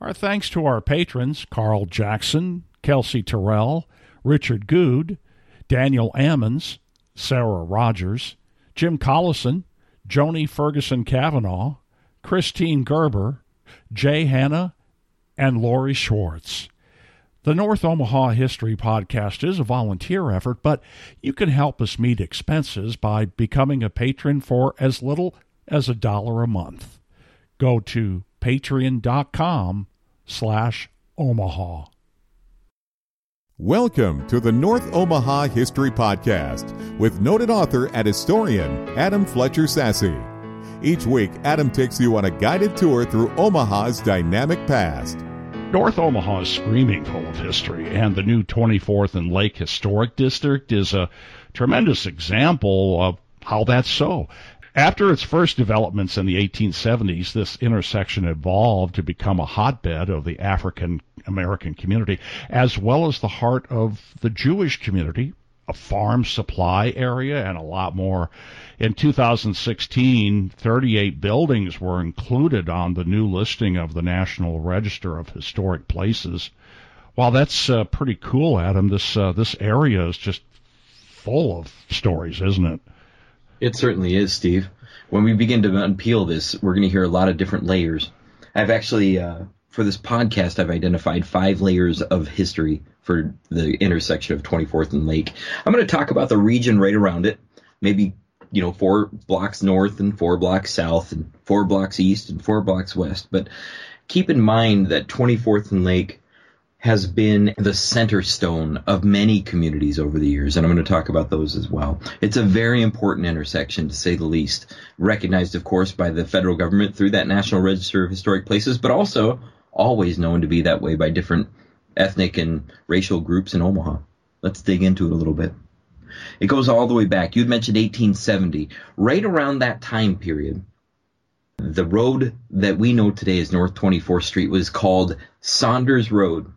Our thanks to our patrons Carl Jackson, Kelsey Terrell, Richard Good, Daniel Ammons, Sarah Rogers, Jim Collison, Joni Ferguson Cavanaugh, Christine Gerber, Jay Hanna, and Lori Schwartz. The North Omaha History Podcast is a volunteer effort, but you can help us meet expenses by becoming a patron for as little as a dollar a month. Go to patreon.com slash Omaha. Welcome to the North Omaha History Podcast with noted author and historian Adam Fletcher Sasse. Each week, Adam takes you on a guided tour through Omaha's dynamic past. North Omaha is screaming full of history, and the new 24th and Lake Historic District is a tremendous example of how that's so. After its first developments in the 1870s, this intersection evolved to become a hotbed of the African American community, as well as the heart of the Jewish community, a farm supply area, and a lot more. In 2016, 38 buildings were included on the new listing of the National Register of Historic Places. While that's uh, pretty cool, Adam, this uh, this area is just full of stories, isn't it? It certainly is, Steve. When we begin to unpeel this, we're going to hear a lot of different layers. I've actually, uh, for this podcast, I've identified five layers of history for the intersection of 24th and Lake. I'm going to talk about the region right around it, maybe you know four blocks north and four blocks south and four blocks east and four blocks west. But keep in mind that 24th and Lake has been the center stone of many communities over the years, and I'm going to talk about those as well. It's a very important intersection, to say the least, recognized, of course, by the federal government through that National Register of Historic Places, but also always known to be that way by different ethnic and racial groups in Omaha. Let's dig into it a little bit. It goes all the way back. You'd mentioned 1870. Right around that time period, the road that we know today as North 24th Street was called Saunders Road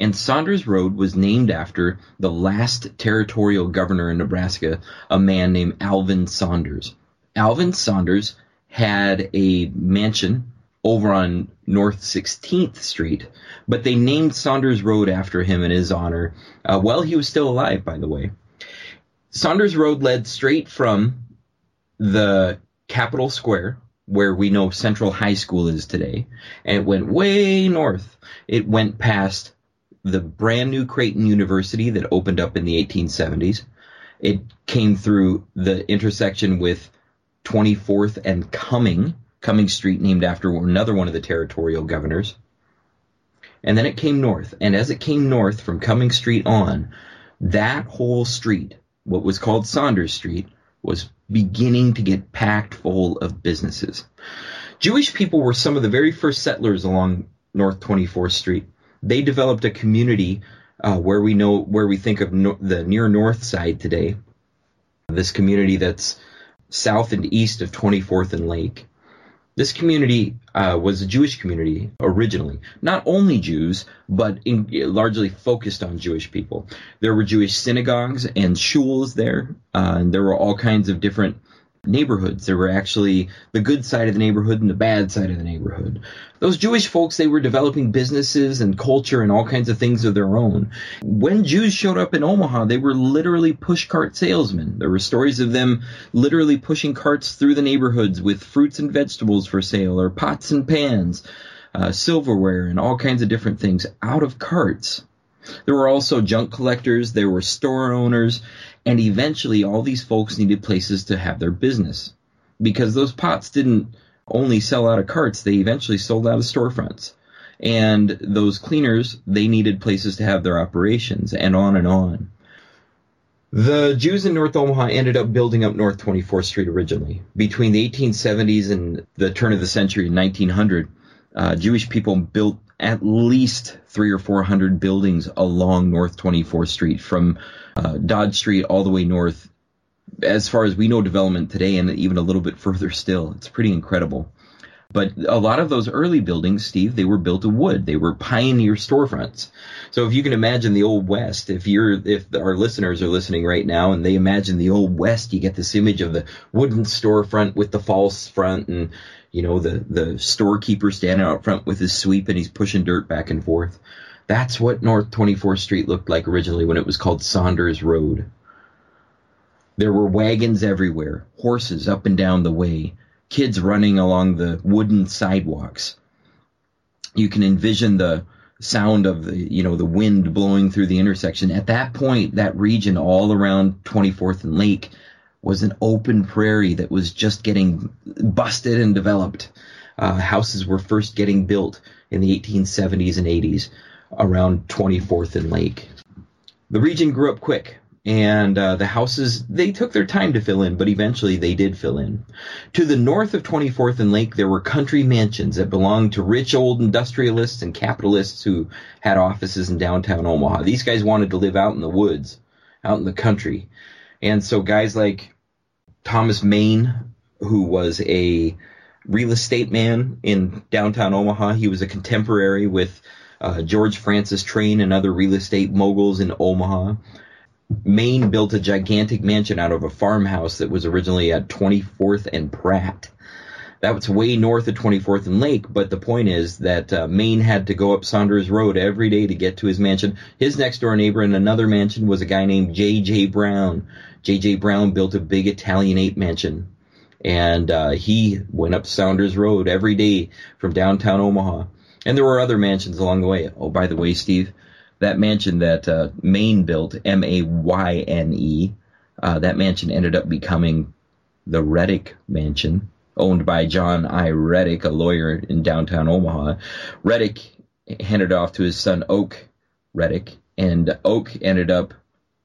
and Saunders Road was named after the last territorial governor in Nebraska, a man named Alvin Saunders. Alvin Saunders had a mansion over on North 16th Street, but they named Saunders Road after him in his honor uh, while he was still alive, by the way. Saunders Road led straight from the Capitol Square, where we know Central High School is today, and it went way north. It went past the brand new Creighton University that opened up in the 1870s. It came through the intersection with 24th and Cumming, Cumming Street named after another one of the territorial governors. And then it came north. And as it came north from Cumming Street on, that whole street, what was called Saunders Street, was beginning to get packed full of businesses. Jewish people were some of the very first settlers along North 24th Street they developed a community uh, where we know where we think of no, the near north side today. This community that's south and east of 24th and Lake. This community uh, was a Jewish community originally. Not only Jews, but in, largely focused on Jewish people. There were Jewish synagogues and shuls there, uh, and there were all kinds of different neighborhoods. There were actually the good side of the neighborhood and the bad side of the neighborhood. Those Jewish folks, they were developing businesses and culture and all kinds of things of their own. When Jews showed up in Omaha, they were literally pushcart salesmen. There were stories of them literally pushing carts through the neighborhoods with fruits and vegetables for sale or pots and pans, uh, silverware and all kinds of different things out of carts. There were also junk collectors, there were store owners, and eventually, all these folks needed places to have their business because those pots didn't only sell out of carts, they eventually sold out of storefronts. And those cleaners, they needed places to have their operations, and on and on. The Jews in North Omaha ended up building up North 24th Street originally. Between the 1870s and the turn of the century in 1900, uh, Jewish people built at least three or four hundred buildings along North 24th Street from uh, Dodge Street all the way north. As far as we know, development today, and even a little bit further still, it's pretty incredible. But a lot of those early buildings, Steve, they were built of wood. They were pioneer storefronts. So if you can imagine the old west, if you're if our listeners are listening right now and they imagine the old west, you get this image of the wooden storefront with the false front and You know, the, the storekeeper standing out front with his sweep and he's pushing dirt back and forth. That's what North 24th Street looked like originally when it was called Saunders Road. There were wagons everywhere, horses up and down the way, kids running along the wooden sidewalks. You can envision the sound of the you know the wind blowing through the intersection. At that point, that region all around 24th and Lake was an open prairie that was just getting busted and developed. Uh, houses were first getting built in the 1870s and 80s around 24th and Lake. The region grew up quick and uh, the houses they took their time to fill in, but eventually they did fill in. To the north of 24th and Lake, there were country mansions that belonged to rich old industrialists and capitalists who had offices in downtown Omaha. These guys wanted to live out in the woods, out in the country, and so guys like Thomas Mayne, who was a real estate man in downtown Omaha, he was a contemporary with uh, George Francis Train and other real estate moguls in Omaha. Mayne built a gigantic mansion out of a farmhouse that was originally at 24th and Pratt. That was way north of 24th and Lake, but the point is that uh, Mayne had to go up Saunders Road every day to get to his mansion. His next door neighbor in another mansion was a guy named J.J. Brown. J.J. Brown built a big Italianate mansion. And uh, he went up Saunders Road every day from downtown Omaha. And there were other mansions along the way. Oh, by the way, Steve, that mansion that uh, Mayne built, M A Y N E, uh, that mansion ended up becoming the Redick Mansion, owned by John I. Redick, a lawyer in downtown Omaha. Redick handed it off to his son Oak Redick, and Oak ended up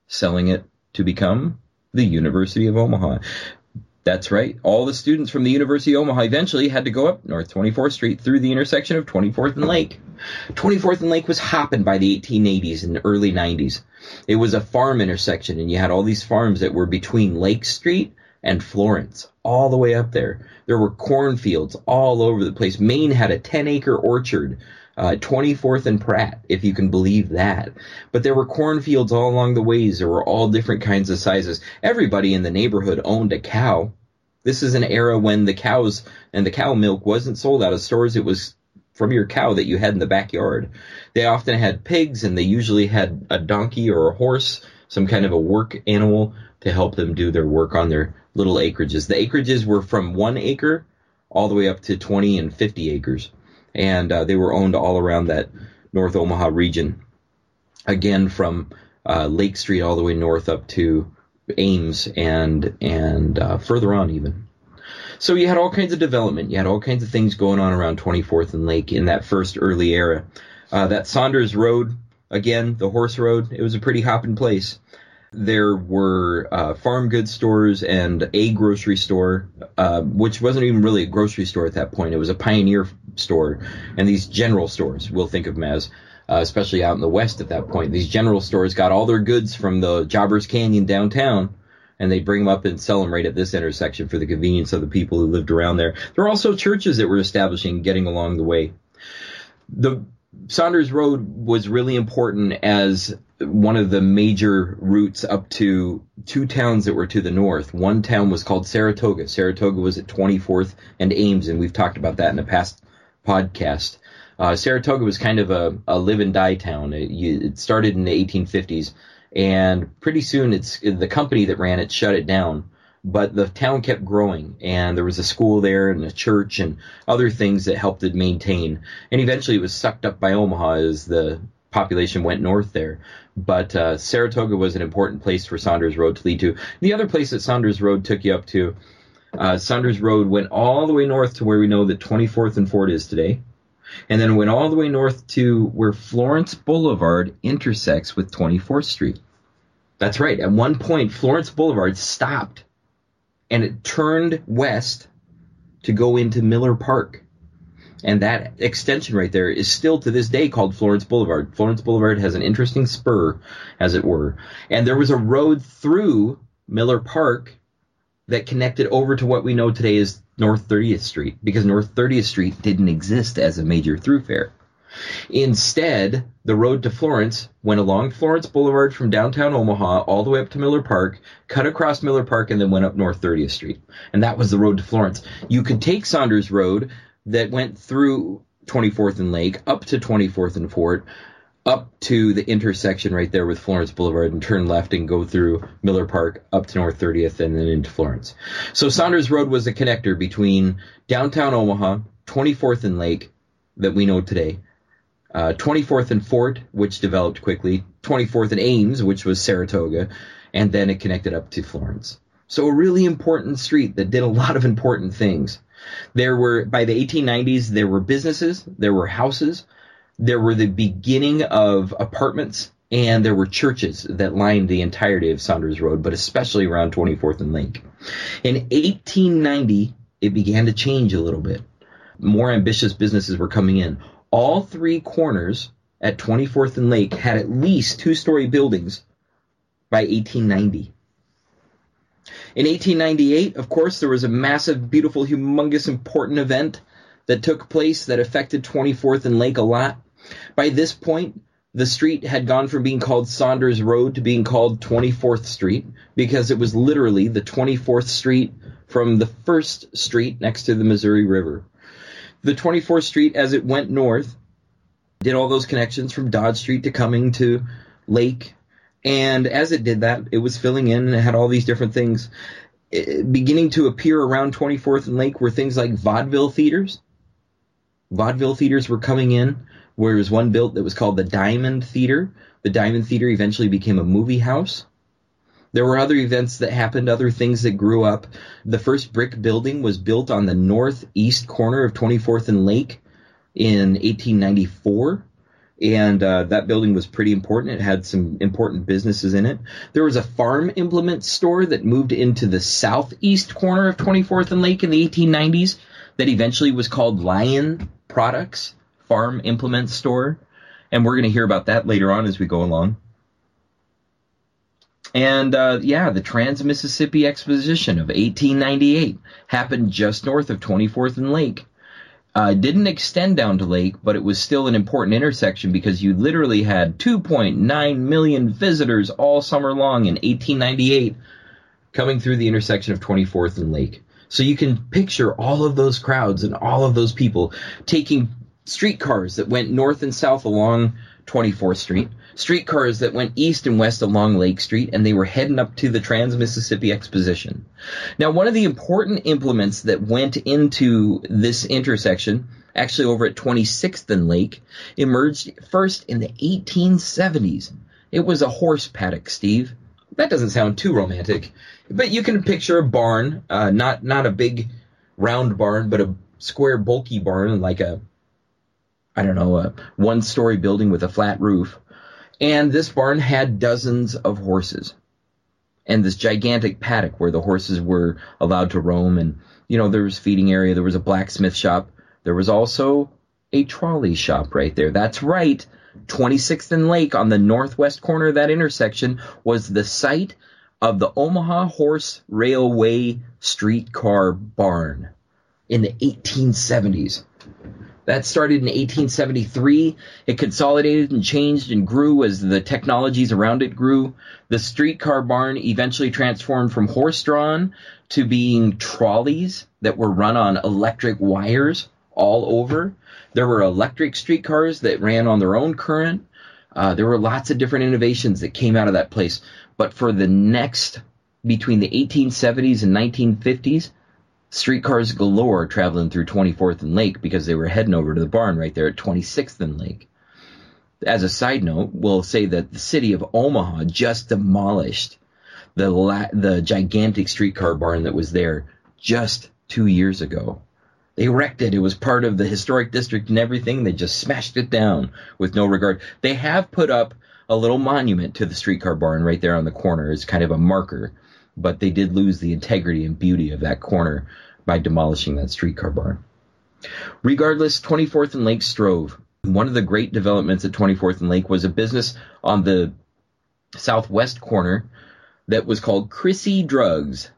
selling it to become the University of Omaha. That's right. All the students from the University of Omaha eventually had to go up North 24th Street through the intersection of 24th and Lake. 24th and Lake was hopping by the 1880s and early 90s. It was a farm intersection, and you had all these farms that were between Lake Street and Florence, all the way up there. There were cornfields all over the place. Mayne had a 10 acre orchard. Uh, 24th and Pratt, if you can believe that. But there were cornfields all along the ways. There were all different kinds of sizes. Everybody in the neighborhood owned a cow. This is an era when the cows and the cow milk wasn't sold out of stores. It was from your cow that you had in the backyard. They often had pigs and they usually had a donkey or a horse, some kind of a work animal to help them do their work on their little acreages. The acreages were from one acre all the way up to 20 and 50 acres. And uh, they were owned all around that North Omaha region. Again, from uh, Lake Street all the way north up to Ames and and uh, further on even. So you had all kinds of development. You had all kinds of things going on around 24th and Lake in that first early era. Uh, that Saunders Road, again, the horse road, it was a pretty hopping place. There were uh, farm goods stores and a grocery store, uh, which wasn't even really a grocery store at that point. It was a pioneer store, and these general stores, we'll think of them as, uh, especially out in the west at that point. These general stores got all their goods from the Jobbers Canyon downtown, and they bring them up and sell them right at this intersection for the convenience of the people who lived around there. There were also churches that were establishing, getting along the way. The Saunders Road was really important as one of the major routes up to two towns that were to the north. One town was called Saratoga. Saratoga was at 24th and Ames, and we've talked about that in a past podcast. Uh, Saratoga was kind of a, a live and die town. It, you, it, started in the 1850s, and pretty soon it's the company that ran it shut it down. But the town kept growing, and there was a school there and a church and other things that helped it maintain. And eventually, it was sucked up by Omaha as the population went north there. But uh, Saratoga was an important place for Saunders Road to lead to. The other place that Saunders Road took you up to, uh, Saunders Road went all the way north to where we know that 24th and Fort is today and then went all the way north to where Florence Boulevard intersects with 24th Street. That's right. At one point, Florence Boulevard stopped and it turned west to go into Miller Park. And that extension right there is still to this day called Florence Boulevard. Florence Boulevard has an interesting spur, as it were. And there was a road through Miller Park that connected over to what we know today as North 30th Street because North 30th Street didn't exist as a major thoroughfare. Instead, the road to Florence went along Florence Boulevard from downtown Omaha all the way up to Miller Park, cut across Miller Park, and then went up North 30th Street. And that was the road to Florence. You could take Saunders Road that went through 24th and Lake up to 24th and Fort, up to the intersection right there with Florence Boulevard and turn left and go through Miller Park up to North 30th and then into Florence. So Saunders Road was a connector between downtown Omaha, 24th and Lake that we know today, uh, 24th and Fort, which developed quickly, 24th and Ames, which was Saratoga, and then it connected up to Florence. So a really important street that did a lot of important things. There were, by the 1890s, there were businesses, there were houses, there were the beginning of apartments and there were churches that lined the entirety of Saunders Road, but especially around 24th and Lake. In 1890, it began to change a little bit. More ambitious businesses were coming in. All three corners at 24th and Lake had at least two story buildings by 1890. In 1898, of course, there was a massive, beautiful, humongous, important event that took place that affected 24th and Lake a lot. By this point, the street had gone from being called Saunders Road to being called 24th Street because it was literally the 24th Street from the first street next to the Missouri River. The 24th Street, as it went north, did all those connections from Dodge Street to Cumming to Lake. And as it did that, it was filling in and it had all these different things. Eh, beginning to appear around 24th and Lake were things like vaudeville theaters. Vaudeville theaters were coming in where there was one built that was called the Diamond Theater. The Diamond Theater eventually became a movie house. There were other events that happened, other things that grew up. The first brick building was built on the northeast corner of 24th and Lake in 1894. And uh, that building was pretty important. It had some important businesses in it. There was a farm implement store that moved into the southeast corner of 24th and Lake in the 1890s that eventually was called Lion Products farm implement store. And we're going to hear about that later on as we go along. And uh, yeah, the Trans Mississippi Exposition of 1898 happened just north of 24th and Lake. Uh, didn't extend down to Lake, but it was still an important intersection because you literally had 2.9 million visitors all summer long in 1898 coming through the intersection of 24th and Lake. So you can picture all of those crowds and all of those people taking streetcars that went north and south along 24th Street, streetcars that went east and west along Lake Street, and they were heading up to the Trans Mississippi Exposition. Now, one of the important implements that went into this intersection, actually over at 26th and Lake, emerged first in the 1870s. It was a horse paddock, Steve. That doesn't sound too romantic, but you can picture a barn, uh, not not a big round barn, but a square bulky barn, like a I don't know, a one story building with a flat roof. And this barn had dozens of horses. And this gigantic paddock where the horses were allowed to roam. And, you know, there was feeding area, there was a blacksmith shop. There was also a trolley shop right there. That's right. 26th and Lake on the northwest corner of that intersection was the site of the Omaha Horse Railway streetcar barn in the 1870s. That started in 1873. It consolidated and changed and grew as the technologies around it grew. The streetcar barn eventually transformed from horse drawn to being trolleys that were run on electric wires all over. There were electric streetcars that ran on their own current. Uh, there were lots of different innovations that came out of that place. But for the next, between the 1870s and 1950s, streetcars galore traveling through 24th and Lake because they were heading over to the barn right there at 26th and Lake. As a side note, we'll say that the city of Omaha just demolished the la- the gigantic streetcar barn that was there just two years ago. They wrecked it. It was part of the historic district and everything. They just smashed it down with no regard. They have put up a little monument to the streetcar barn right there on the corner as kind of a marker, but they did lose the integrity and beauty of that corner by demolishing that streetcar barn. Regardless, 24th and Lake strove. One of the great developments at 24th and Lake was a business on the southwest corner that was called Crissey Drugs.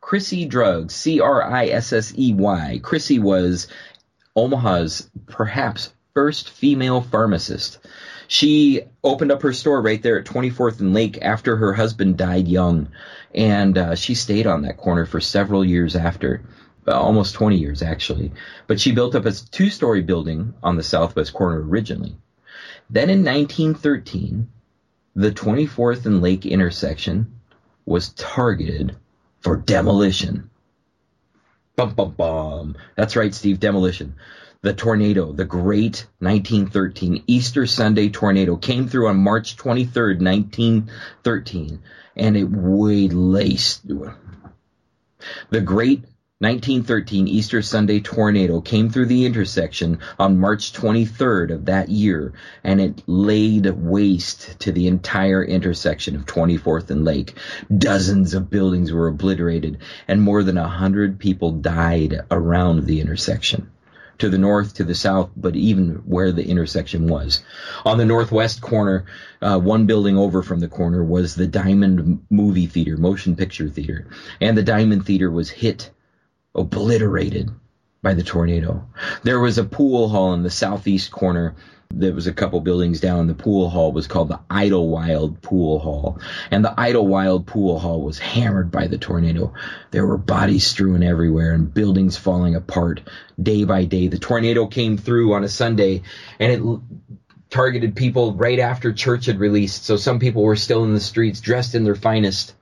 Crissey Drugs, C R I S S E Y. Crissey was Omaha's perhaps first female pharmacist. She opened up her store right there at 24th and Lake after her husband died young, and uh, she stayed on that corner for several years after. Almost 20 years actually. But she built up a two story building on the southwest corner originally. Then in 1913, the 24th and Lake intersection was targeted for demolition. Bum, bum, bum. That's right, Steve, demolition. The tornado, the great 1913 Easter Sunday tornado came through on March 23rd, 1913, and it waylaced. The great 1913 Easter Sunday tornado came through the intersection on March 23rd of that year, and it laid waste to the entire intersection of 24th and Lake. Dozens of buildings were obliterated, and more than a hundred people died around the intersection. To the north, to the south, but even where the intersection was. On the northwest corner, uh, one building over from the corner was the Diamond Movie Theater, Motion Picture Theater. And the Diamond Theater was hit obliterated by the tornado. There was a pool hall in the southeast corner. There was a couple buildings down. The pool hall was called the Idlewild Pool Hall. And the Idlewild Pool Hall was hammered by the tornado. There were bodies strewn everywhere and buildings falling apart day by day. The tornado came through on a Sunday and it targeted people right after church had released. So some people were still in the streets dressed in their finest.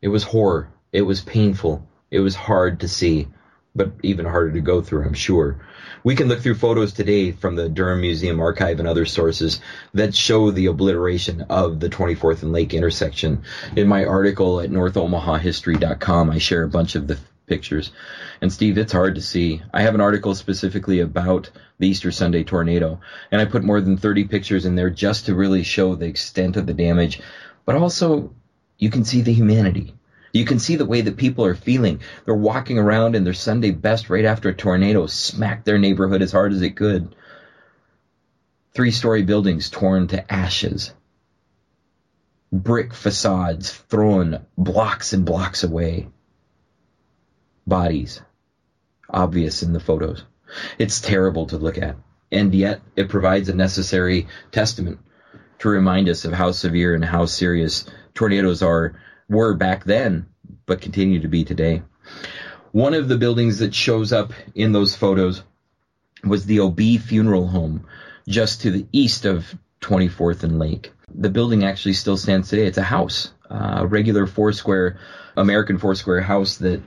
It was horror. It was painful. It was hard to see, but even harder to go through, I'm sure. We can look through photos today from the Durham Museum Archive and other sources that show the obliteration of the 24th and Lake intersection. In my article at NorthOmahaHistory.com, I share a bunch of the pictures. And Steve, it's hard to see. I have an article specifically about the Easter Sunday tornado, and I put more than 30 pictures in there just to really show the extent of the damage, but also you can see the humanity. You can see the way that people are feeling. They're walking around in their Sunday best right after a tornado smacked their neighborhood as hard as it could. Three story buildings torn to ashes. Brick facades thrown blocks and blocks away. Bodies. Obvious in the photos. It's terrible to look at. And yet it provides a necessary testament to remind us of how severe and how serious tornadoes are were back then, but continue to be today. One of the buildings that shows up in those photos was the OB Funeral Home, just to the east of 24th and Lake. The building actually still stands today. It's a house, uh, a regular four square, American four square house that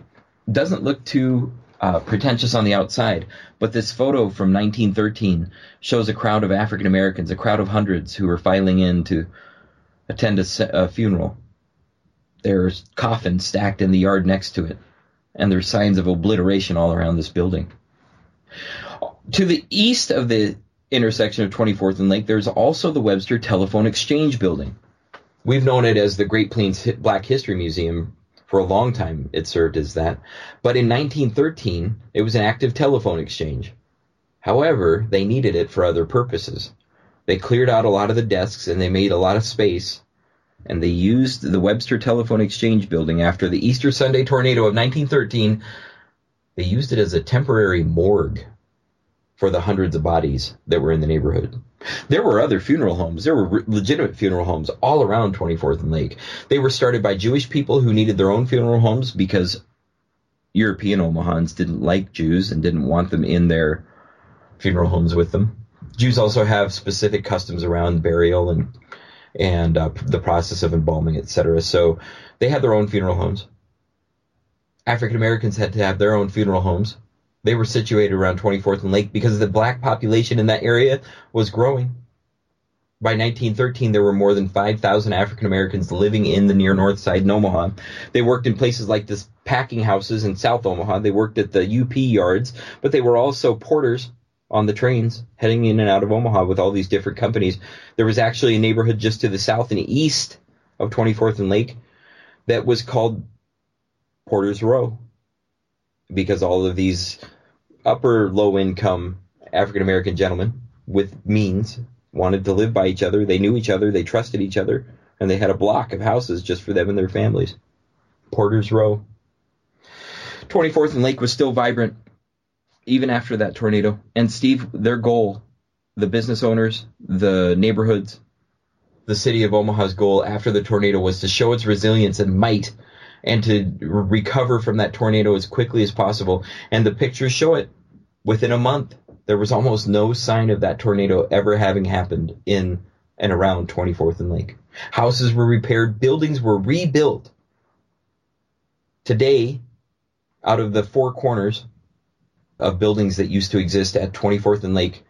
doesn't look too uh, pretentious on the outside. But this photo from 1913 shows a crowd of African Americans, a crowd of hundreds who were filing in to attend a, a funeral. There's coffins stacked in the yard next to it, and there's signs of obliteration all around this building. To the east of the intersection of 24th and Lake, there's also the Webster Telephone Exchange Building. We've known it as the Great Plains Black History Museum for a long time. It served as that. But in 1913, it was an active telephone exchange. However, they needed it for other purposes. They cleared out a lot of the desks and they made a lot of space and they used the Webster Telephone Exchange building after the Easter Sunday tornado of 1913. They used it as a temporary morgue for the hundreds of bodies that were in the neighborhood. There were other funeral homes. There were legitimate funeral homes all around 24th and Lake. They were started by Jewish people who needed their own funeral homes because European Omahans didn't like Jews and didn't want them in their funeral homes with them. Jews also have specific customs around burial and and uh, the process of embalming, etc. So they had their own funeral homes. African Americans had to have their own funeral homes. They were situated around 24th and Lake because the black population in that area was growing. By 1913, there were more than 5,000 African Americans living in the near north side in Omaha. They worked in places like this packing houses in South Omaha. They worked at the UP yards, but they were also porters on the trains heading in and out of Omaha with all these different companies. There was actually a neighborhood just to the south and east of 24th and Lake that was called Porter's Row because all of these upper low income African American gentlemen with means wanted to live by each other. They knew each other, they trusted each other, and they had a block of houses just for them and their families. Porter's Row. 24th and Lake was still vibrant even after that tornado. And Steve, their goal, the business owners, the neighborhoods, the city of Omaha's goal after the tornado was to show its resilience and might and to recover from that tornado as quickly as possible. And the pictures show it. Within a month, there was almost no sign of that tornado ever having happened in and around 24th and Lake. Houses were repaired, buildings were rebuilt. Today, out of the four corners of buildings that used to exist at 24th and Lake,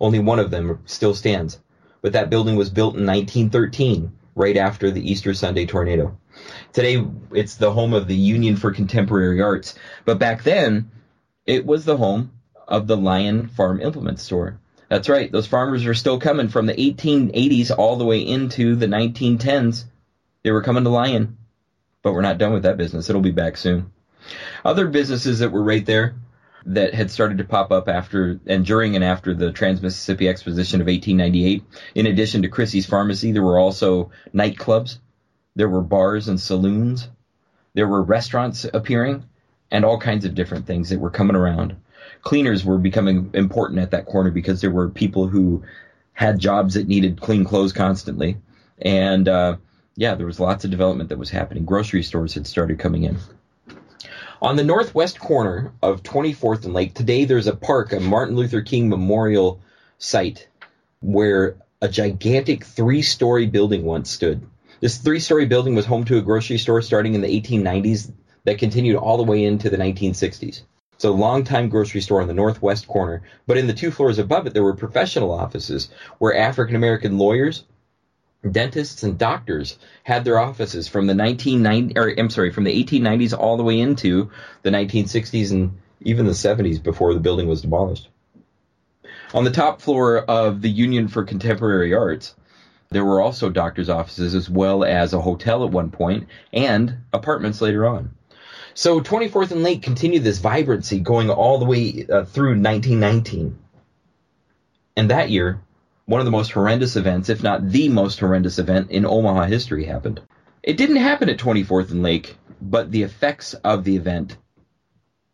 only one of them still stands. But that building was built in 1913, right after the Easter Sunday tornado. Today, it's the home of the Union for Contemporary Arts. But back then, it was the home of the Lion Farm Implement Store. That's right, those farmers were still coming from the 1880s all the way into the 1910s. They were coming to Lion. But we're not done with that business. It'll be back soon. Other businesses that were right there that had started to pop up after and during and after the Trans Mississippi Exposition of 1898. In addition to Crissey's Pharmacy, there were also nightclubs, there were bars and saloons, there were restaurants appearing, and all kinds of different things that were coming around. Cleaners were becoming important at that corner because there were people who had jobs that needed clean clothes constantly. And uh, yeah, there was lots of development that was happening. Grocery stores had started coming in. On the northwest corner of 24th and Lake, today there's a park, a Martin Luther King Memorial site, where a gigantic three story building once stood. This three story building was home to a grocery store starting in the 1890s that continued all the way into the 1960s. It's a long-time grocery store on the northwest corner, but in the two floors above it, there were professional offices where African American lawyers, dentists and doctors had their offices from the 1990 or I'm sorry from the 1890s all the way into the 1960s and even the 70s before the building was demolished. On the top floor of the Union for Contemporary Arts, there were also doctors' offices as well as a hotel at one point and apartments later on. So 24th and Lake continued this vibrancy going all the way uh, through 1919. And that year, one of the most horrendous events, if not the most horrendous event in Omaha history happened. It didn't happen at 24th and Lake, but the effects of the event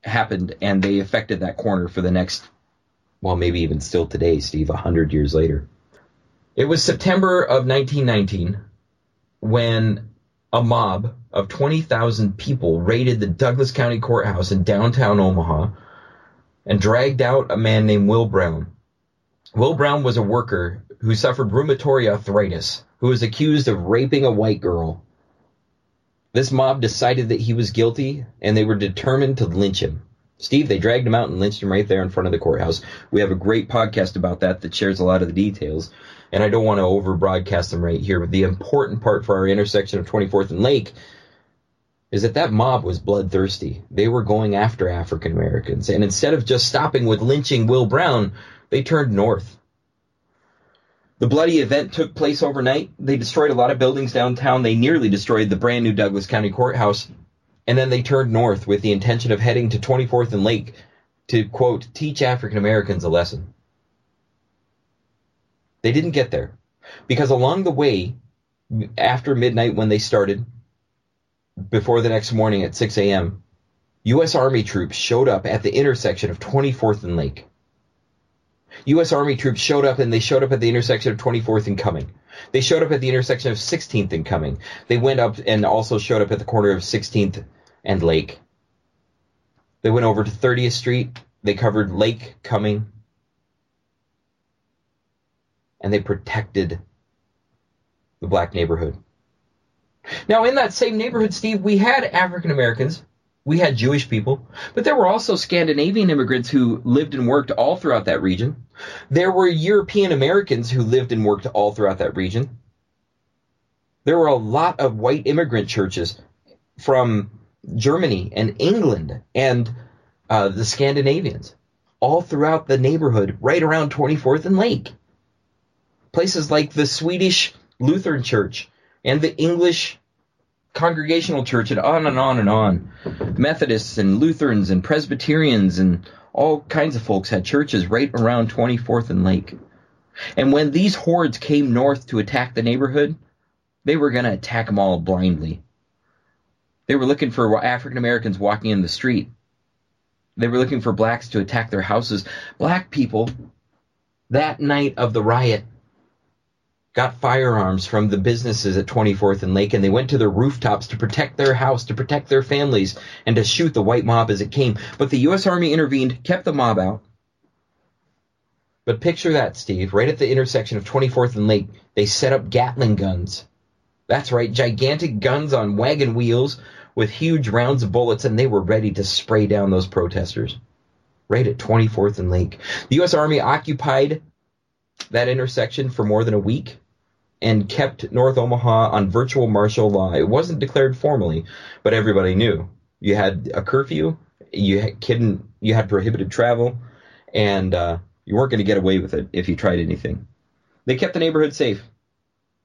happened and they affected that corner for the next, well, maybe even still today, Steve, 100 years later. It was September of 1919 when a mob of 20,000 people raided the Douglas County Courthouse in downtown Omaha and dragged out a man named Will Brown. Will Brown was a worker who suffered rheumatoid arthritis, who was accused of raping a white girl. This mob decided that he was guilty, and they were determined to lynch him. Steve, they dragged him out and lynched him right there in front of the courthouse. We have a great podcast about that that shares a lot of the details, and I don't want to over broadcast them right here, but the important part for our intersection of 24th and Lake is that that mob was bloodthirsty. They were going after African Americans, and instead of just stopping with lynching Will Brown, they turned north. The bloody event took place overnight. They destroyed a lot of buildings downtown. They nearly destroyed the brand new Douglas County Courthouse. And then they turned north with the intention of heading to 24th and Lake to, quote, teach African Americans a lesson. They didn't get there because along the way, after midnight when they started, before the next morning at 6 a.m., U.S. Army troops showed up at the intersection of 24th and Lake. U.S. Army troops showed up and they showed up at the intersection of 24th and Cumming. They showed up at the intersection of 16th and Cumming. They went up and also showed up at the corner of 16th and Lake. They went over to 30th Street. They covered Lake Cumming. And they protected the black neighborhood. Now, in that same neighborhood, Steve, we had African Americans we had Jewish people, but there were also Scandinavian immigrants who lived and worked all throughout that region. There were European Americans who lived and worked all throughout that region. There were a lot of white immigrant churches from Germany and England and uh, the Scandinavians all throughout the neighborhood, right around 24th and Lake. Places like the Swedish Lutheran Church and the English Congregational Church and on and on and on. Methodists and Lutherans and Presbyterians and all kinds of folks had churches right around 24th and Lake. And when these hordes came north to attack the neighborhood, they were going to attack them all blindly. They were looking for African Americans walking in the street. They were looking for blacks to attack their houses. Black people, that night of the riot, got firearms from the businesses at 24th and Lake, and they went to their rooftops to protect their house, to protect their families, and to shoot the white mob as it came. But the U.S. Army intervened, kept the mob out. But picture that, Steve. Right at the intersection of 24th and Lake, they set up Gatling guns. That's right, gigantic guns on wagon wheels with huge rounds of bullets, and they were ready to spray down those protesters. Right at 24th and Lake. The U.S. Army occupied that intersection for more than a week and kept North Omaha on virtual martial law. It wasn't declared formally, but everybody knew. You had a curfew, you had, couldn't, you had prohibited travel, and uh, you weren't going to get away with it if you tried anything. They kept the neighborhood safe.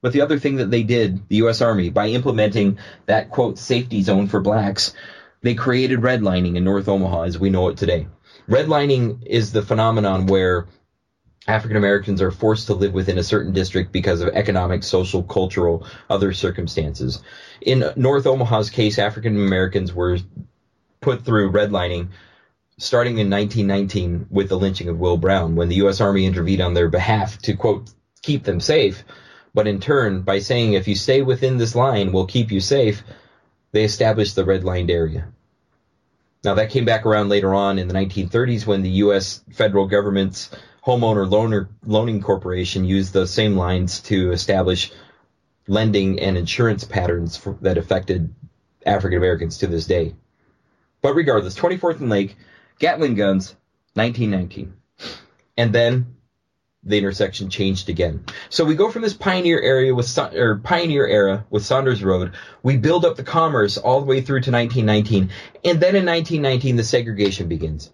But the other thing that they did, the U.S. Army, by implementing that quote safety zone for blacks, they created redlining in North Omaha as we know it today. Redlining is the phenomenon where African Americans are forced to live within a certain district because of economic, social, cultural, other circumstances. In North Omaha's case, African Americans were put through redlining starting in 1919 with the lynching of Will Brown when the U.S. Army intervened on their behalf to quote keep them safe but in turn, by saying if you stay within this line, we'll keep you safe, they established the redlined area. Now that came back around later on in the 1930s when the U.S. federal government's homeowner loaner loaning corporation used the same lines to establish lending and insurance patterns for, that affected African Americans to this day. But regardless, 24th and Lake, Gatling guns, 1919. And then the intersection changed again. So we go from this pioneer area with or pioneer era with Saunders Road. We build up the commerce all the way through to 1919, and then in 1919 the segregation begins.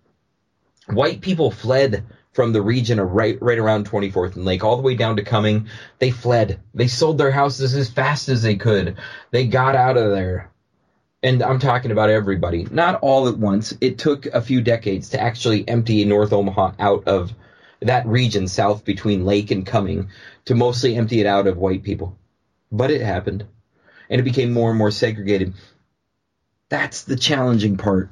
White people fled from the region of right right around 24th and Lake all the way down to Cumming. They fled. They sold their houses as fast as they could. They got out of there. And I'm talking about everybody. Not all at once. It took a few decades to actually empty North Omaha out of that region south between Lake and Cumming to mostly empty it out of white people. But it happened. And it became more and more segregated. That's the challenging part.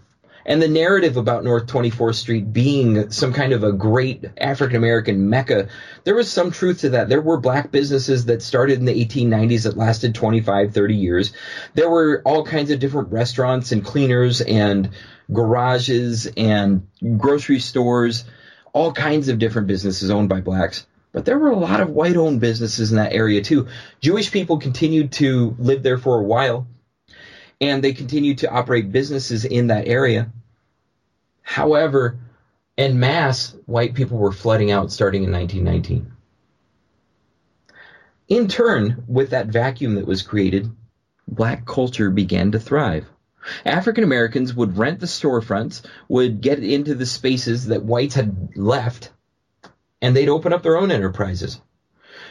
And the narrative about North 24th Street being some kind of a great African American mecca, there was some truth to that. There were black businesses that started in the 1890s that lasted 25, 30 years. There were all kinds of different restaurants and cleaners and garages and grocery stores all kinds of different businesses owned by blacks. But there were a lot of white owned businesses in that area too. Jewish people continued to live there for a while and they continued to operate businesses in that area. However, en masse, white people were flooding out starting in 1919. In turn, with that vacuum that was created, black culture began to thrive. African Americans would rent the storefronts, would get into the spaces that whites had left, and they'd open up their own enterprises.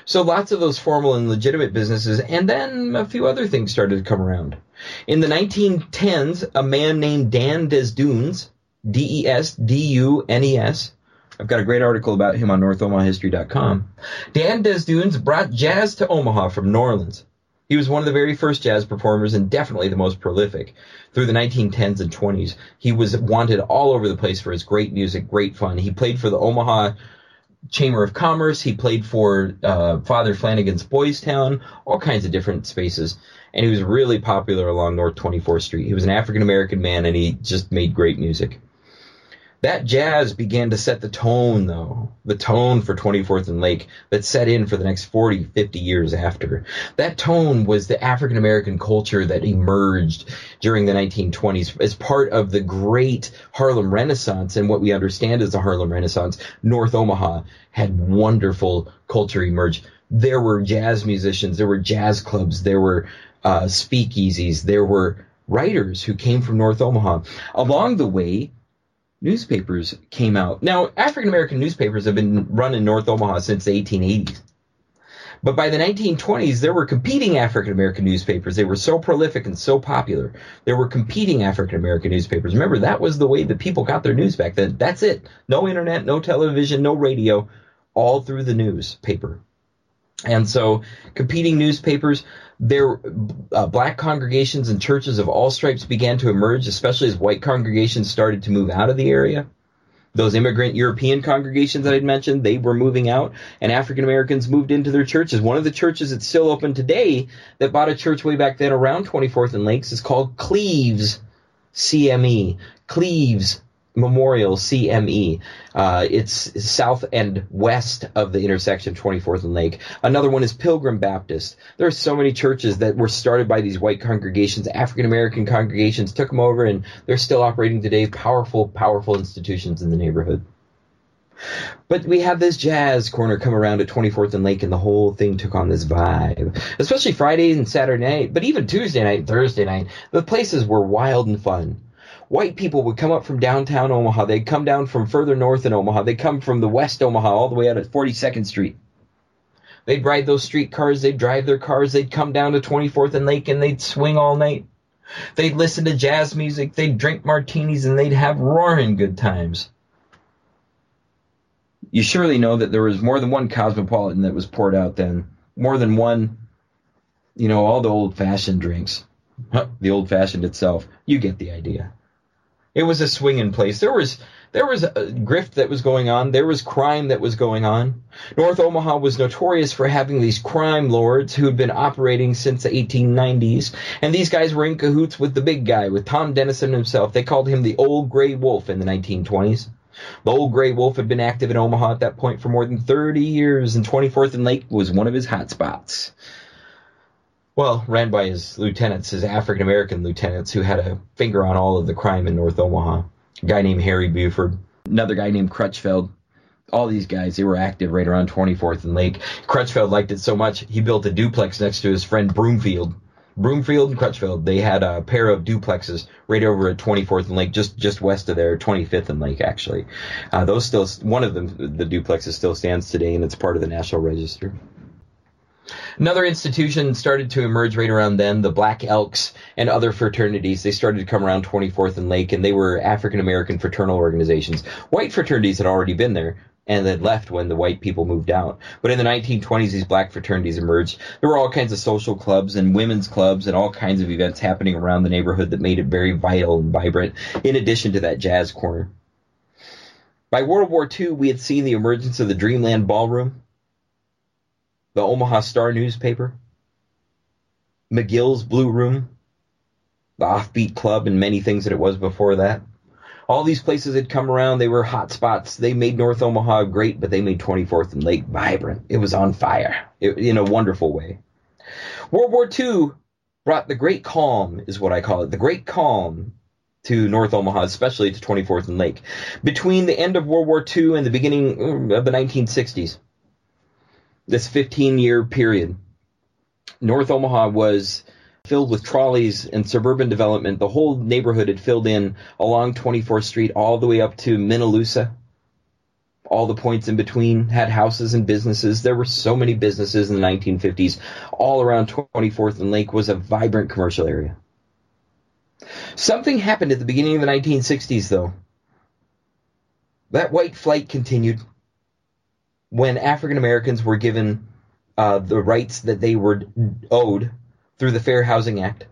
So lots of those formal and legitimate businesses, and then a few other things started to come around. In the 1910s, a man named Dan Desdunes, D-E-S-D-U-N-E-S, I've got a great article about him on NorthOmahaHistory.com. Dan Desdunes brought jazz to Omaha from New Orleans. He was one of the very first jazz performers and definitely the most prolific. Through the 1910s and 20s, he was wanted all over the place for his great music, great fun. He played for the Omaha Chamber of Commerce. He played for uh, Father Flanagan's Boys Town, all kinds of different spaces. And he was really popular along North 24th Street. He was an African American man and he just made great music. That jazz began to set the tone, though, the tone for 24th and Lake that set in for the next 40, 50 years after. That tone was the African American culture that emerged during the 1920s as part of the great Harlem Renaissance and what we understand as the Harlem Renaissance. North Omaha had wonderful culture emerge. There were jazz musicians, there were jazz clubs, there were uh, speakeasies, there were writers who came from North Omaha. Along the way, newspapers came out. Now, African American newspapers have been run in North Omaha since the 1880s. But by the 1920s, there were competing African American newspapers. They were so prolific and so popular. There were competing African American newspapers. Remember, that was the way that people got their news back then. That's it. No internet, no television, no radio, all through the newspaper. And so, competing newspapers, there, uh, black congregations and churches of all stripes began to emerge, especially as white congregations started to move out of the area. Those immigrant European congregations that I'd mentioned, they were moving out, and African Americans moved into their churches. One of the churches that's still open today that bought a church way back then around 24th and Lakes is called Cleaves CME. Cleaves Memorial CME. Uh, it's south and west of the intersection of 24th and Lake. Another one is Pilgrim Baptist. There are so many churches that were started by these white congregations, African American congregations, took them over, and they're still operating today. Powerful, powerful institutions in the neighborhood. But we have this jazz corner come around at 24th and Lake, and the whole thing took on this vibe. Especially Friday and Saturday night, but even Tuesday night Thursday night, the places were wild and fun white people would come up from downtown Omaha. They'd come down from further north in Omaha. They'd come from the west Omaha all the way out at 42nd Street. They'd ride those streetcars. They'd drive their cars. They'd come down to 24th and Lake and they'd swing all night. They'd listen to jazz music. They'd drink martinis and they'd have roaring good times. You surely know that there was more than one cosmopolitan that was poured out then. More than one, you know, all the old fashioned drinks. the old fashioned itself. You get the idea. It was a swinging place. There was there was grift that was going on. There was crime that was going on. North Omaha was notorious for having these crime lords who had been operating since the 1890s, and these guys were in cahoots with the big guy, with Tom Dennison himself. They called him the Old Gray Wolf in the 1920s. The Old Gray Wolf had been active in Omaha at that point for more than 30 years, and 24th and Lake was one of his hot spots well, ran by his lieutenants, his African American lieutenants, who had a finger on all of the crime in North Omaha. A guy named Harry Buford, another guy named Crutchfield. All these guys, they were active right around 24th and Lake. Crutchfield liked it so much, he built a duplex next to his friend Broomfield. Broomfield and Crutchfield, they had a pair of duplexes right over at 24th and Lake, just just west of there, 25th and Lake actually. Uh, those still, one of them, the duplexes still stands today, and it's part of the National Register. Another institution started to emerge right around then, the Black Elks and other fraternities. They started to come around 24th and Lake, and they were African American fraternal organizations. White fraternities had already been there and had left when the white people moved out. But in the 1920s, these black fraternities emerged. There were all kinds of social clubs and women's clubs and all kinds of events happening around the neighborhood that made it very vital and vibrant, in addition to that jazz corner. By World War II, we had seen the emergence of the Dreamland Ballroom, the Omaha Star newspaper, McGill's Blue Room, the Offbeat Club, and many things that it was before that. All these places had come around. They were hot spots. They made North Omaha great, but they made 24th and Lake vibrant. It was on fire it, in a wonderful way. World War II brought the great calm, is what I call it, the great calm to North Omaha, especially to 24th and Lake. Between the end of World War II and the beginning of the 1960s, this 15 year period, North Omaha was filled with trolleys and suburban development. The whole neighborhood had filled in along 24th Street all the way up to Minne Lusa. All the points in between had houses and businesses. There were so many businesses in the 1950s. All around 24th and Lake was a vibrant commercial area. Something happened at the beginning of the 1960s, though. That white flight continued when African Americans were given uh, the rights that they were owed through the Fair Housing Act.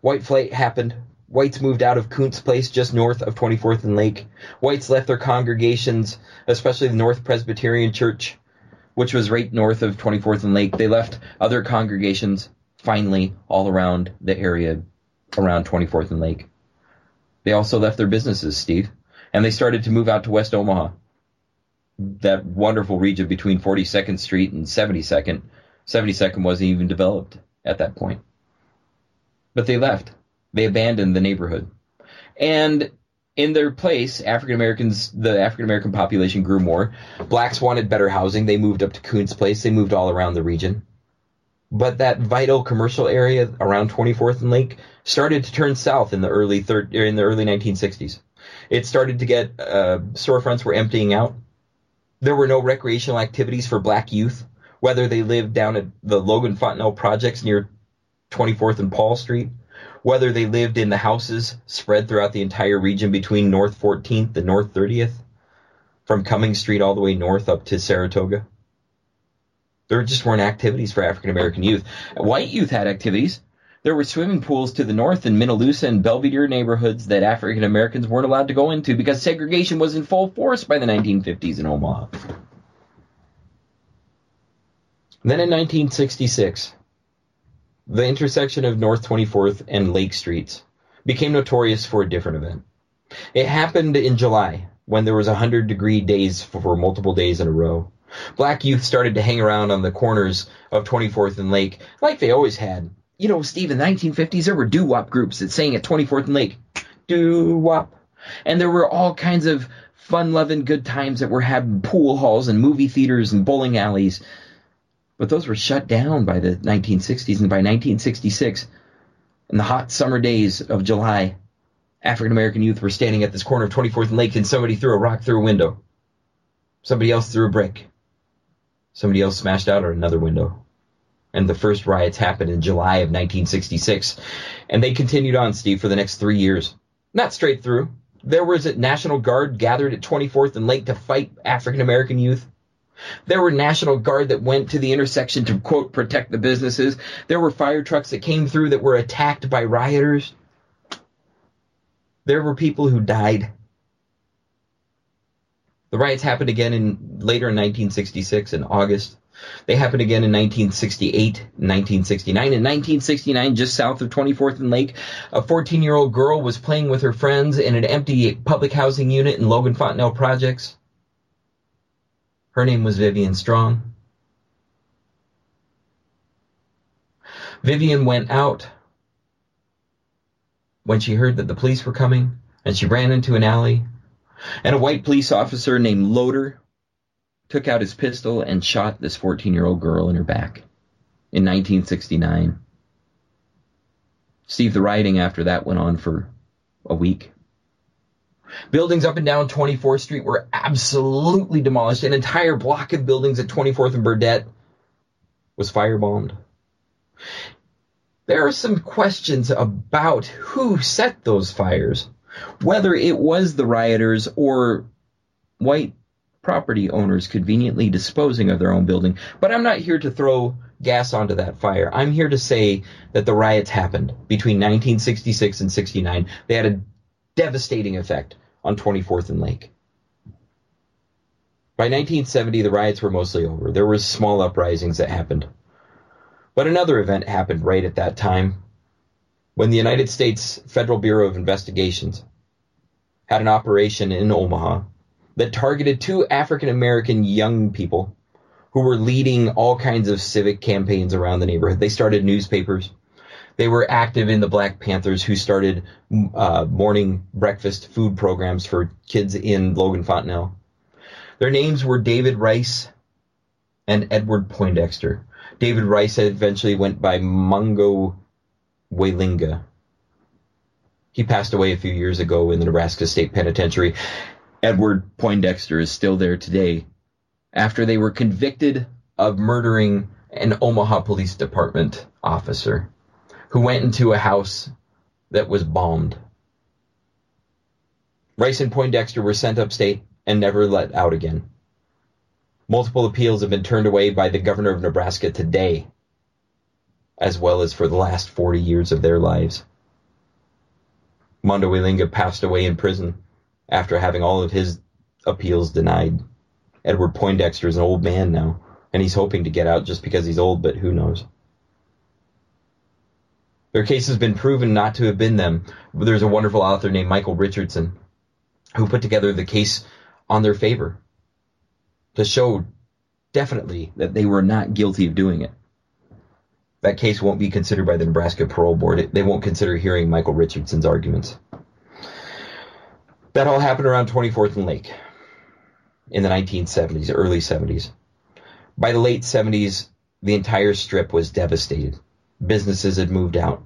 White flight happened. Whites moved out of Kountze Place just north of 24th and Lake. Whites left their congregations, especially the North Presbyterian Church, which was right north of 24th and Lake. They left other congregations finally all around the area around 24th and Lake. They also left their businesses, Steve, and they started to move out to West Omaha that wonderful region between 42nd Street and 72nd. 72nd wasn't even developed at that point. But they left. They abandoned the neighborhood. And in their place, African Americans, the African American population grew more. Blacks wanted better housing. They moved up to Kountze Place. They moved all around the region. But that vital commercial area around 24th and Lake started to turn south in the early third, in the early 1960s. It started to get uh, storefronts were emptying out. There were no recreational activities for black youth, whether they lived down at the Logan Fontenelle projects near 24th and Paul Street, whether they lived in the houses spread throughout the entire region between North 14th and North 30th, from Cumming Street all the way north up to Saratoga. There just weren't activities for African American youth. White youth had activities. There were swimming pools to the north in Minne Lusa and Belvedere neighborhoods that African Americans weren't allowed to go into because segregation was in full force by the 1950s in Omaha. Then in 1966, the intersection of North 24th and Lake Streets became notorious for a different event. It happened in July when there was 100 degree days for multiple days in a row. Black youth started to hang around on the corners of 24th and Lake like they always had. You know, Steve, in the 1950s, there were doo-wop groups that sang at 24th and Lake. Doo-wop. And there were all kinds of fun-loving good times that were having pool halls and movie theaters and bowling alleys. But those were shut down by the 1960s and by 1966, in the hot summer days of July, African American youth were standing at this corner of 24th and Lake and somebody threw a rock through a window. Somebody else threw a brick. Somebody else smashed out another window. And the first riots happened in July of 1966. And they continued on, Steve, for the next three years. Not straight through. There was a National Guard gathered at 24th and Lake to fight African American youth. There were National Guard that went to the intersection to, quote, protect the businesses. There were fire trucks that came through that were attacked by rioters. There were people who died. The riots happened again in later in 1966 in August. They happened again in 1968, 1969. In 1969, just south of 24th and Lake, a 14 year old girl was playing with her friends in an empty public housing unit in Logan Fontenelle Projects. Her name was Vivian Strong. Vivian went out when she heard that the police were coming, and she ran into an alley, and a white police officer named Loder took out his pistol and shot this 14 year old girl in her back in 1969. Steve, the rioting after that went on for a week. Buildings up and down 24th Street were absolutely demolished. An entire block of buildings at 24th and Burdett was firebombed. There are some questions about who set those fires, whether it was the rioters or white property owners conveniently disposing of their own building. But I'm not here to throw gas onto that fire. I'm here to say that the riots happened between 1966 and 69. They had a devastating effect on 24th and Lake. By 1970, the riots were mostly over. There were small uprisings that happened. But another event happened right at that time when the United States Federal Bureau of Investigations had an operation in Omaha that targeted two African American young people who were leading all kinds of civic campaigns around the neighborhood. They started newspapers. They were active in the Black Panthers, who started uh, morning breakfast food programs for kids in Logan Fontenelle. Their names were David Rice and Edward Poindexter. David Rice eventually went by Mungo Wailinga. He passed away a few years ago in the Nebraska State Penitentiary. Edward Poindexter is still there today after they were convicted of murdering an Omaha Police Department officer who went into a house that was bombed. Rice and Poindexter were sent upstate and never let out again. Multiple appeals have been turned away by the governor of Nebraska today, as well as for the last 40 years of their lives. Mondo we Langa passed away in prison after having all of his appeals denied. Edward Poindexter is an old man now, and he's hoping to get out just because he's old, but who knows. Their case has been proven not to have been them. There's a wonderful author named Michael Richardson who put together the case on their favor to show definitely that they were not guilty of doing it. That case won't be considered by the Nebraska Parole Board. They won't consider hearing Michael Richardson's arguments. That all happened around 24th and Lake in the 1970s, early 70s. By the late 70s, the entire strip was devastated. Businesses had moved out.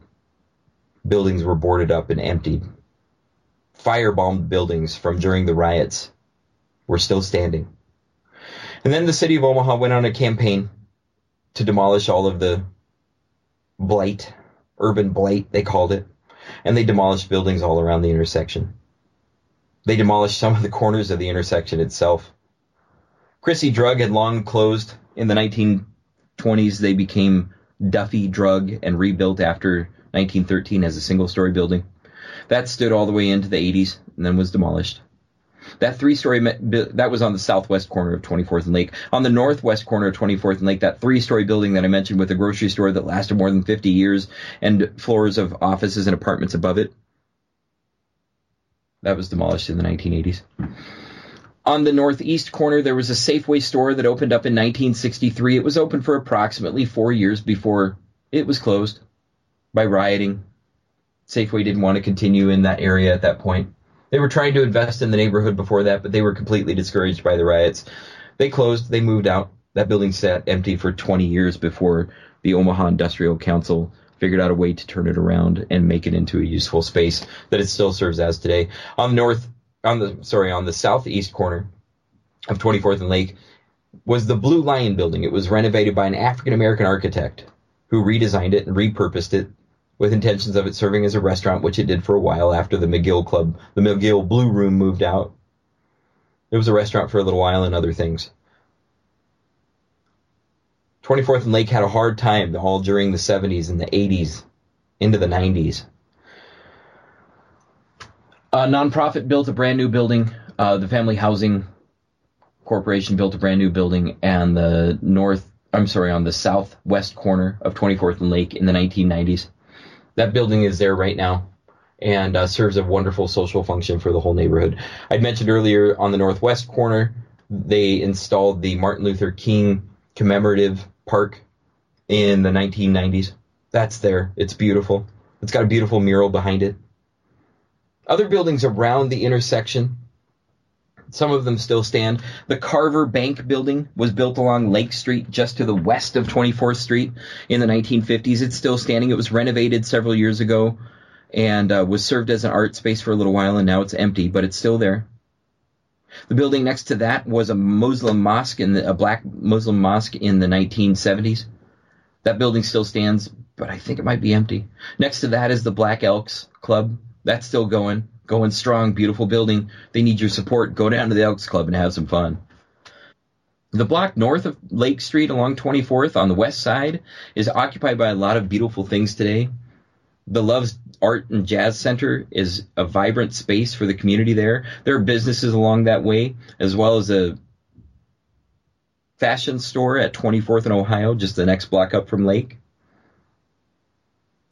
Buildings were boarded up and emptied. Firebombed buildings from during the riots were still standing. And then the city of Omaha went on a campaign to demolish all of the blight, urban blight, they called it. And they demolished buildings all around the intersection. They demolished some of the corners of the intersection itself. Crissey Drug had long closed in the 1920s, they became Duffy Drug and rebuilt after 1913 as a single story building. That stood all the way into the 80s and then was demolished. That three story, that was on the southwest corner of 24th and Lake. On the northwest corner of 24th and Lake, that three story building that I mentioned with a grocery store that lasted more than 50 years and floors of offices and apartments above it, that was demolished in the 1980s. On the northeast corner, there was a Safeway store that opened up in 1963. It was open for approximately four years before it was closed by rioting. Safeway didn't want to continue in that area at that point. They were trying to invest in the neighborhood before that, but they were completely discouraged by the riots. They closed, they moved out. That building sat empty for 20 years before the Omaha Industrial Council figured out a way to turn it around and make it into a useful space that it still serves as today. On the north, on the sorry, on the southeast corner of 24th and Lake was the Blue Lion building. It was renovated by an African American architect who redesigned it and repurposed it with intentions of it serving as a restaurant, which it did for a while after the McGill Club, the McGill Blue Room moved out. It was a restaurant for a little while and other things. 24th and Lake had a hard time all during the 70s and the 80s into the 90s. A nonprofit built a brand new building. Uh, the Family Housing Corporation built a brand new building, and the north, I'm sorry, on the southwest corner of 24th and Lake in the 1990s. That building is there right now and uh, serves a wonderful social function for the whole neighborhood. I'd mentioned earlier on the northwest corner, they installed the Martin Luther King commemorative park in the 1990s. That's there. It's beautiful. It's got a beautiful mural behind it. Other buildings around the intersection, some of them still stand. The Carver Bank building was built along Lake Street just to the west of 24th Street in the 1950s. It's still standing. It was renovated several years ago and uh, was served as an art space for a little while, and now it's empty, but it's still there. The building next to that was a Muslim mosque in the, a black Muslim mosque in the 1970s. That building still stands, but I think it might be empty. Next to that is the Black Elks Club. That's still going, going strong, beautiful building. They need your support. Go down to the Elks Club and have some fun. The block north of Lake Street along 24th on the west side is occupied by a lot of beautiful things today. The Love's Art and Jazz Center is a vibrant space for the community there. There are businesses along that way, as well as a fashion store at 24th and Ohio, just the next block up from Lake.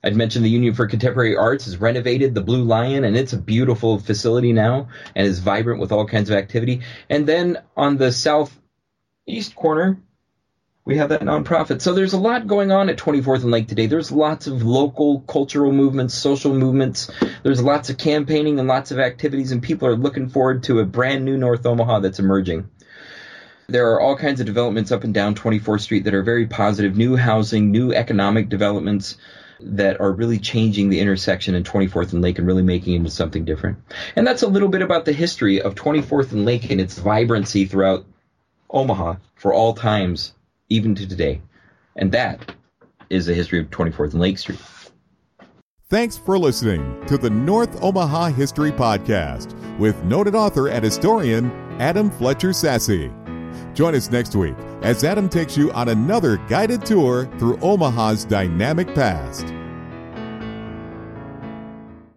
I'd mentioned the Union for Contemporary Arts has renovated the Blue Lion, and it's a beautiful facility now and is vibrant with all kinds of activity. And then on the southeast corner, we have that nonprofit. So there's a lot going on at 24th and Lake today. There's lots of local cultural movements, social movements. There's lots of campaigning and lots of activities, and people are looking forward to a brand new North Omaha that's emerging. There are all kinds of developments up and down 24th Street that are very positive, new housing, new economic developments that are really changing the intersection in 24th and Lake and really making it into something different. And that's a little bit about the history of 24th and Lake and its vibrancy throughout Omaha for all times even to today. And that is the history of 24th and Lake Street. Thanks for listening to the North Omaha History Podcast with noted author and historian Adam Fletcher Sasse. Join us next week as Adam takes you on another guided tour through Omaha's dynamic past.